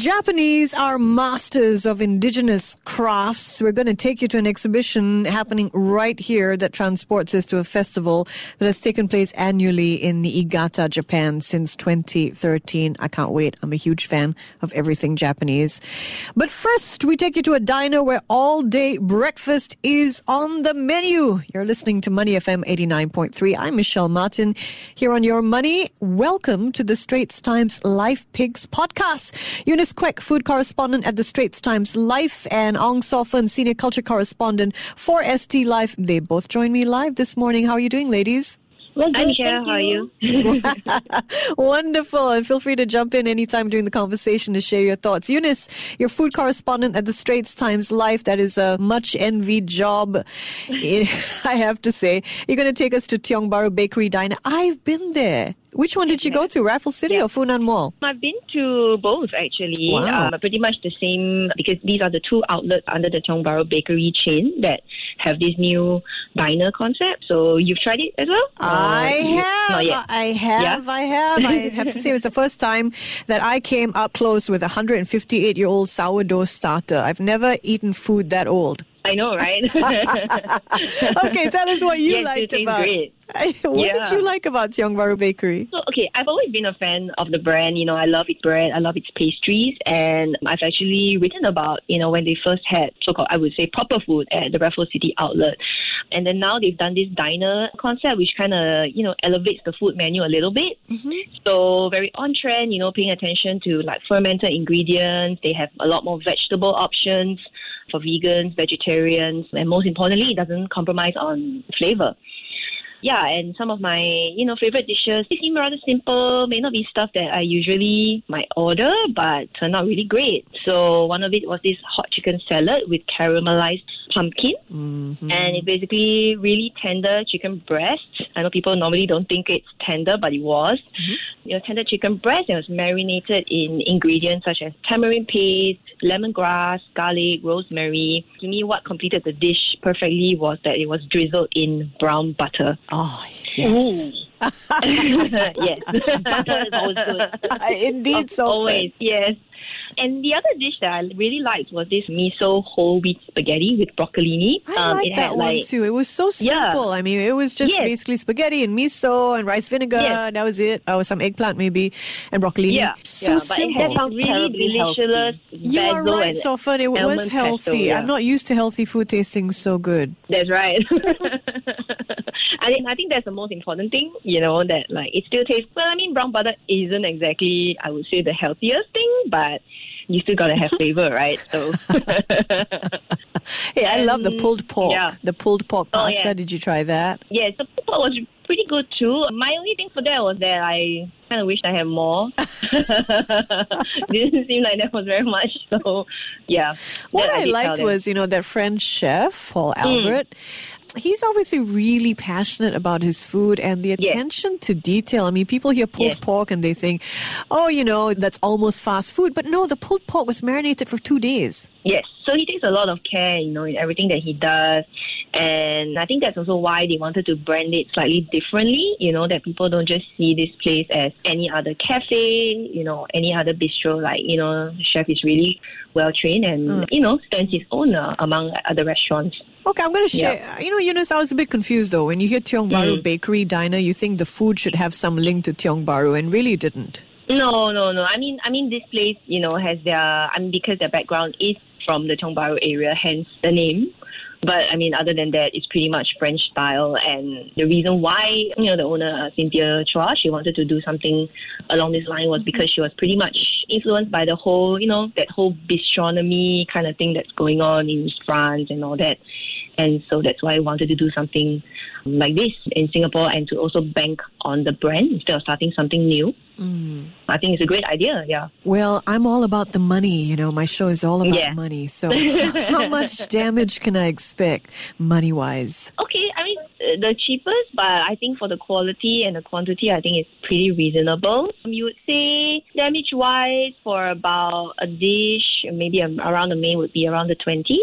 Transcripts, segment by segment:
Japanese are masters of indigenous crafts. We're going to take you to an exhibition happening right here that transports us to a festival that has taken place annually in Niigata, Japan since 2013. I can't wait. I'm a huge fan of everything Japanese. But first, we take you to a diner where all day breakfast is on the menu. You're listening to Money FM 89.3. I'm Michelle Martin here on Your Money. Welcome to the Straits Times Life Picks podcast. Eunice Quek, food correspondent at the Straits Times Life, and Ong Sor Fern, senior culture correspondent for ST Life. They both join me live this morning. How are you doing, ladies? Well, good, Michelle, how are you? Wonderful. And feel free to jump in anytime during the conversation to share your thoughts. Eunice, your food correspondent at the Straits Times Life. That is a much envied job, I have to say. You're going to take us to Tiong Bahru Bakery Diner. I've been there. Which one did you go to, Raffles City yeah. or Funan Mall? I've been to both actually. Wow. Um, pretty much the same because these are the two outlets under the Tiong Bahru Bakery chain that have this new diner concept. So you've tried it as well? I have. I have. Yeah? I have. I have to say it was the first time that I came up close with a 158 year old sourdough starter. I've never eaten food that old. I know, right? okay, tell us what you yes, liked about. Great. what yeah. did you like about Tiong Bahru Bakery? So, okay, I've always been a fan of the brand. You know, I love its bread, I love its pastries, and I've actually written about, you know, when they first had so-called, I would say, proper food at the Raffles City outlet. And then now they've done this diner concept, which kind of, you know, elevates the food menu a little bit. Mm-hmm. So very on trend, you know, paying attention to like fermented ingredients. They have a lot more vegetable options for vegans, vegetarians, and most importantly, it doesn't compromise on flavor yeah, and some of my, you know, favorite dishes, they seem rather simple, may not be stuff that I usually might order, but turned out really great. So one of it was this hot chicken salad with caramelized pumpkin. Mm-hmm. And it's basically really tender chicken breast. I know people normally don't think it's tender, but it was. Mm-hmm. You know, tender chicken breast. It was marinated in ingredients such as tamarind paste, lemongrass, garlic, rosemary. To me, what completed the dish perfectly was that it was drizzled in brown butter. Oh, yes. yes. butter is always good. Indeed, so always. Yes. And the other dish that I really liked was this miso whole wheat spaghetti with broccolini. I um, like that one like, too. It was so simple. Yeah. I mean, it was just yes. basically spaghetti and miso and rice vinegar. Yes. That was it. Oh, some eggplant maybe and broccolini. Yeah, so yeah, simple. But it sounds really delicious. You are right, Sor Fern. It was healthy. Pesto, yeah. I'm not used to healthy food tasting so good. That's right. I think I think that's the most important thing. You know that like it still tastes. Well, I mean, brown butter isn't exactly I would say the healthiest thing, but you still gotta have flavor, right? So. hey, I love the pulled pork. Yeah. The pulled pork pasta. Oh, yeah. Did you try that? Yeah, the pulled pork was pretty good too. My only thing for that was that I kind of wished I had more. Didn't seem like that was very much. So, yeah. What I, I liked was, you know, that French chef, Paul mm. Albert. Mm he's obviously really passionate about his food and the attention yes. to detail. I mean, people hear pulled yes. pork and they think, oh, you know, that's almost fast food. But no, the pulled pork was marinated for two days. Yes. So he takes a lot of care, you know, in everything that he does. And I think that's also why they wanted to brand it slightly differently, you know, that people don't just see this place as any other cafe, you know, any other bistro. Like, you know, chef is really well trained and, mm. you know, stands his own uh, among other restaurants. Okay, I'm going to share. Yep. You know, Eunice, I was a bit confused though. When you hear Tiong Bahru mm. Bakery Diner, you think the food should have some link to Tiong Bahru, and really didn't. No, no, no. I mean, I mean, this place, you know, has their. I mean, because their background is from the Tiong Bahru area, hence the name. But I mean, other than that, it's pretty much French style. And the reason why, you know, the owner, uh, Cynthia Chua, she wanted to do something along this line was because she was pretty much influenced by the whole, you know, that whole bistronomy kind of thing that's going on in France and all that. And so that's why I wanted to do something like this in Singapore and to also bank on the brand instead of starting something new. Mm. I think it's a great idea, yeah. Well, I'm all about the money. You know, my show is all about yeah. money. So, how much damage can I expect money wise? Okay, I mean, uh, the cheapest, but I think for the quality and the quantity, I think it's pretty reasonable. Um, you would say damage wise for about a dish, maybe um, around the main would be around the 20s.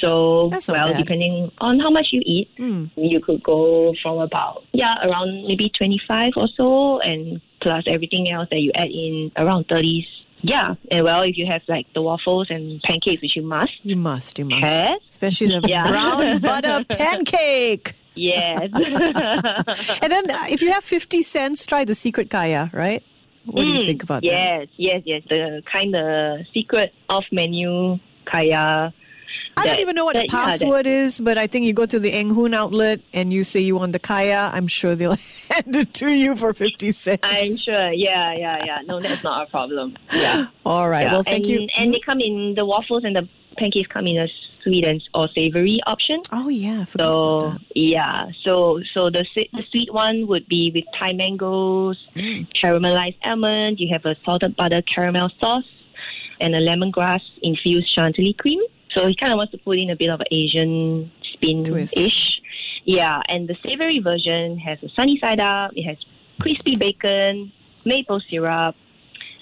So, well, bad. Hmm. depending on how much you eat, you could go from about, yeah, around maybe 25 or so, and plus everything else that you add in around 30s. Yeah, and well, if you have like the waffles and pancakes, which you must, You must, you must. have, Especially the Yeah. brown butter pancake. yes. And then uh, if you have 50 cents, try the secret kaya, right? What do you Mm, think about that? yes, yes, yes. The kind of secret off menu kaya. I don't even know what the that- yeah, password is, but I think you go to the Eng Hoon outlet and you say you want the kaya. I'm sure they'll hand it to you for 50 cents. I'm sure. Yeah, yeah, yeah. No, that's not a problem. Yeah. All right. yeah. Well, thank and, you. And they come in the waffles and the pancakes come in a sweet and or savory option. oh, yeah. I forgot about So yeah, so so the sweet, the sweet one would be with Thai mangoes, Mm. caramelized almond. You have a salted butter caramel sauce, and a lemongrass infused chantilly cream. So he kind of wants to put in a bit of an Asian spin ish. Yeah, and the savory version has a sunny side up. It has crispy bacon, maple syrup,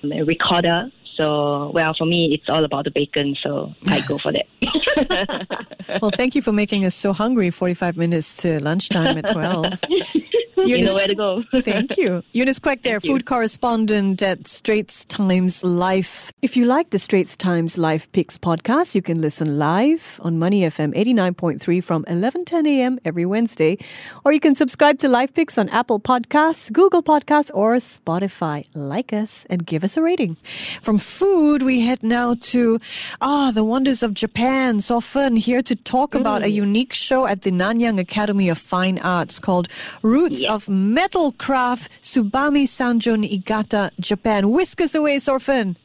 and ricotta. So, well, for me, it's all about the bacon, so I go for that. Well, thank you for making us so hungry 45 minutes to lunchtime at 12. you know where to go. Thank you. Eunice Quek there, Thank you. food correspondent at Straits Times Life. If you like the Straits Times Life Picks podcast, you can listen live on Money FM 89.3 from 11:10 a.m. every Wednesday, or you can subscribe to Life Picks on Apple Podcasts, Google Podcasts, or Spotify. Like us and give us a rating. From food, we head now to ah the wonders of Japan. Sor Fern here to talk about a unique show at the Nanyang Academy of Fine Arts called Roots of Metal Craft Tsubame Sanjo Niigata, Japan. Whisk us away, Sor Fern.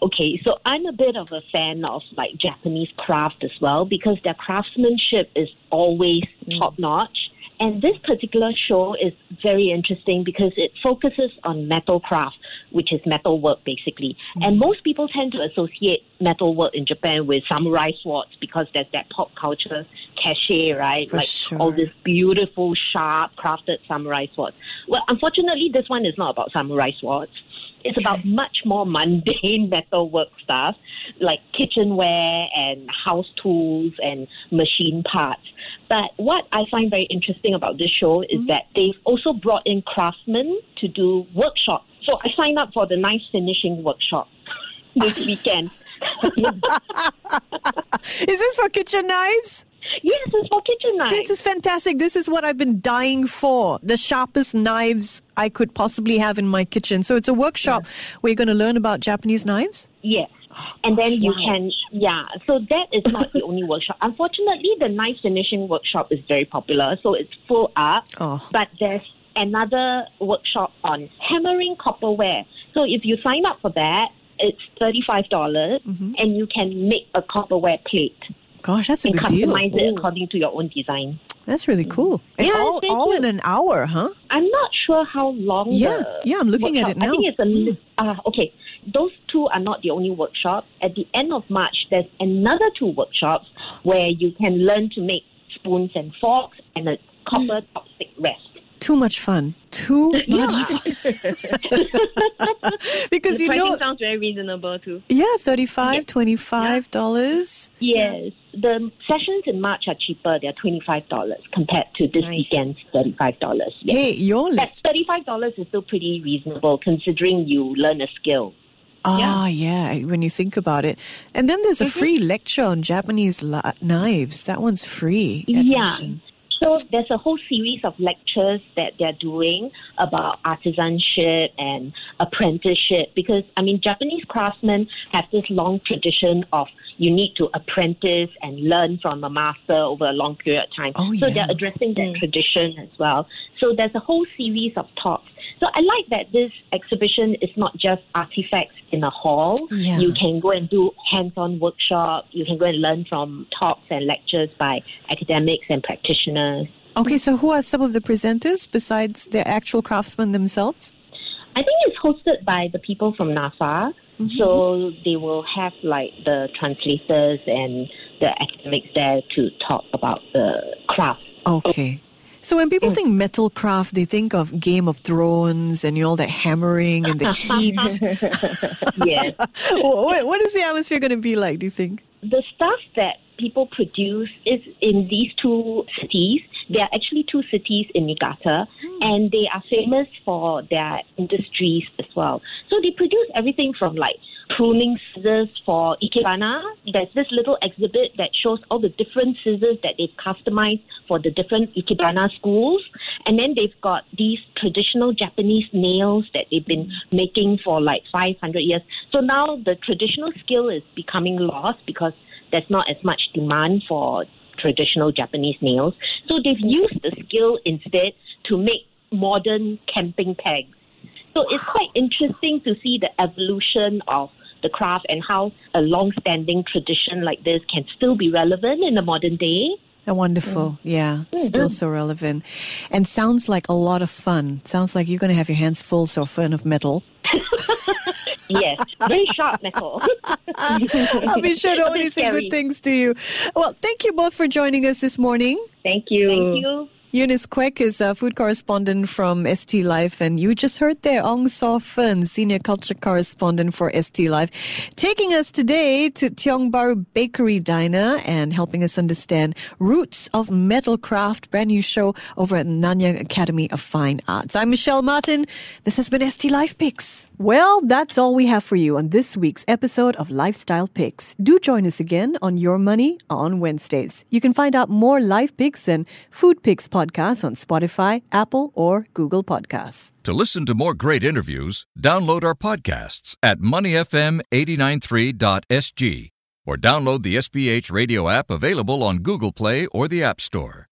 Okay, so I'm a bit of a fan of like Japanese craft as well because their craftsmanship is always mm. top notch. And this particular show is very interesting because it focuses on metal craft, which is metal work basically. Mm. And most people tend to associate metal work in Japan with samurai swords because there's that pop culture cachet, right? For like sure. all this beautiful, sharp, crafted samurai swords. Well, unfortunately, this one is not about samurai swords. It's about much more mundane metalwork stuff like kitchenware and house tools and machine parts. But what I find very interesting about this show is mm-hmm. that they've also brought in craftsmen to do workshops. So I signed up for the knife finishing workshop this weekend. Is this for kitchen knives? Yes, it's for kitchen knives. This is fantastic. This is what I've been dying for. The sharpest knives I could possibly have in my kitchen. So it's a workshop where you're going to learn about Japanese knives. Yes. Oh, and then you can, yeah. So that is not the only workshop. Unfortunately, the knife finishing workshop is very popular, so it's full up. Oh. But there's another workshop on hammering copperware. So if you sign up for that, it's thirty-five dollars, mm-hmm. and you can make a copperware plate Gosh, that's a good deal. customize it according to your own design. That's really mm. cool. And Yeah, all, all in an hour, huh? I'm not sure how long. Yeah, yeah, I'm looking at workshop- it now. I think it's a mm. li- uh, okay. Those two are not the only workshops. At the end of March, there's another two workshops where you can learn to make spoons and forks and a copper mm. chopstick rest. Too much fun. Too much fun. because The you know, sounds very reasonable too. yeah, 35 $25. Yes, the sessions in March are cheaper. They're twenty five dollars compared to this Nice. weekend's thirty five dollars. Yes. Hey, you're like, That thirty five dollars is still pretty reasonable considering you learn a skill. ah, yeah, when you think about it. And then there's a Mm-hmm. free lecture on Japanese li- knives. That one's free. Yeah. So there's a whole series of lectures that they're doing about artisanship and apprenticeship because I mean Japanese craftsmen have this long tradition of you need to apprentice and learn from a master over a long period of time. Oh, so yeah. they're addressing that mm. tradition as well. So there's a whole series of talks. So I like that this exhibition is not just artifacts in a hall. Yeah. You can go and do hands-on workshop. You can go and learn from talks and lectures by academics and practitioners. Okay, so who are some of the presenters besides the actual craftsmen themselves? I think it's hosted by the people from NAFA. Mm-hmm. So they will have like the translators and the academics there to talk about the craft. Okay. So when Mm. people think metal craft, they think of Game of Thrones and you know, all that hammering and the heat. yes. what, what is the atmosphere going to be like, do you think? the stuff that people produce is in these two cities. There are actually two cities in Niigata, and they are famous for their industries as well. So they produce everything from like pruning scissors for ikebana. There's this little exhibit that shows all the different scissors that they've customized for the different ikebana schools. And then they've got these traditional Japanese nails that they've been making for like 500 years. So now the traditional skill is becoming lost because there's not as much demand for traditional Japanese nails. So they've used the skill instead to make modern camping pegs. So it's quite interesting to see the evolution of the craft and how a long-standing tradition like this can still be relevant in the modern day. Oh, wonderful. Mm. Yeah, mm-hmm. still so relevant. And sounds like a lot of fun. Sounds like you're going to have your hands full, so fun of metal. yes, very sharp metal. I'll be sure to only say good things to you. Well, thank you both for joining us this morning. Thank you. Thank you. Eunice Quek is a food correspondent from ST Life, and you just heard there Ong Fen, senior culture correspondent for ST Life, taking us today to Tiong Bahru Bakery Diner and helping us understand roots of metal craft. Brand new show over at Nanyang Academy of Fine Arts. I'm Michelle Martin. This has been ST Life Picks. Well, that's all we have for you on this week's episode of Lifestyle Picks. Do join us again on Your Money on Wednesdays. You can find out more life picks and food picks podcasts on Spotify, Apple, or Google Podcasts. To listen to more great interviews, download our podcasts at moneyfm893.sg or download the SPH radio app available on Google Play or the App Store.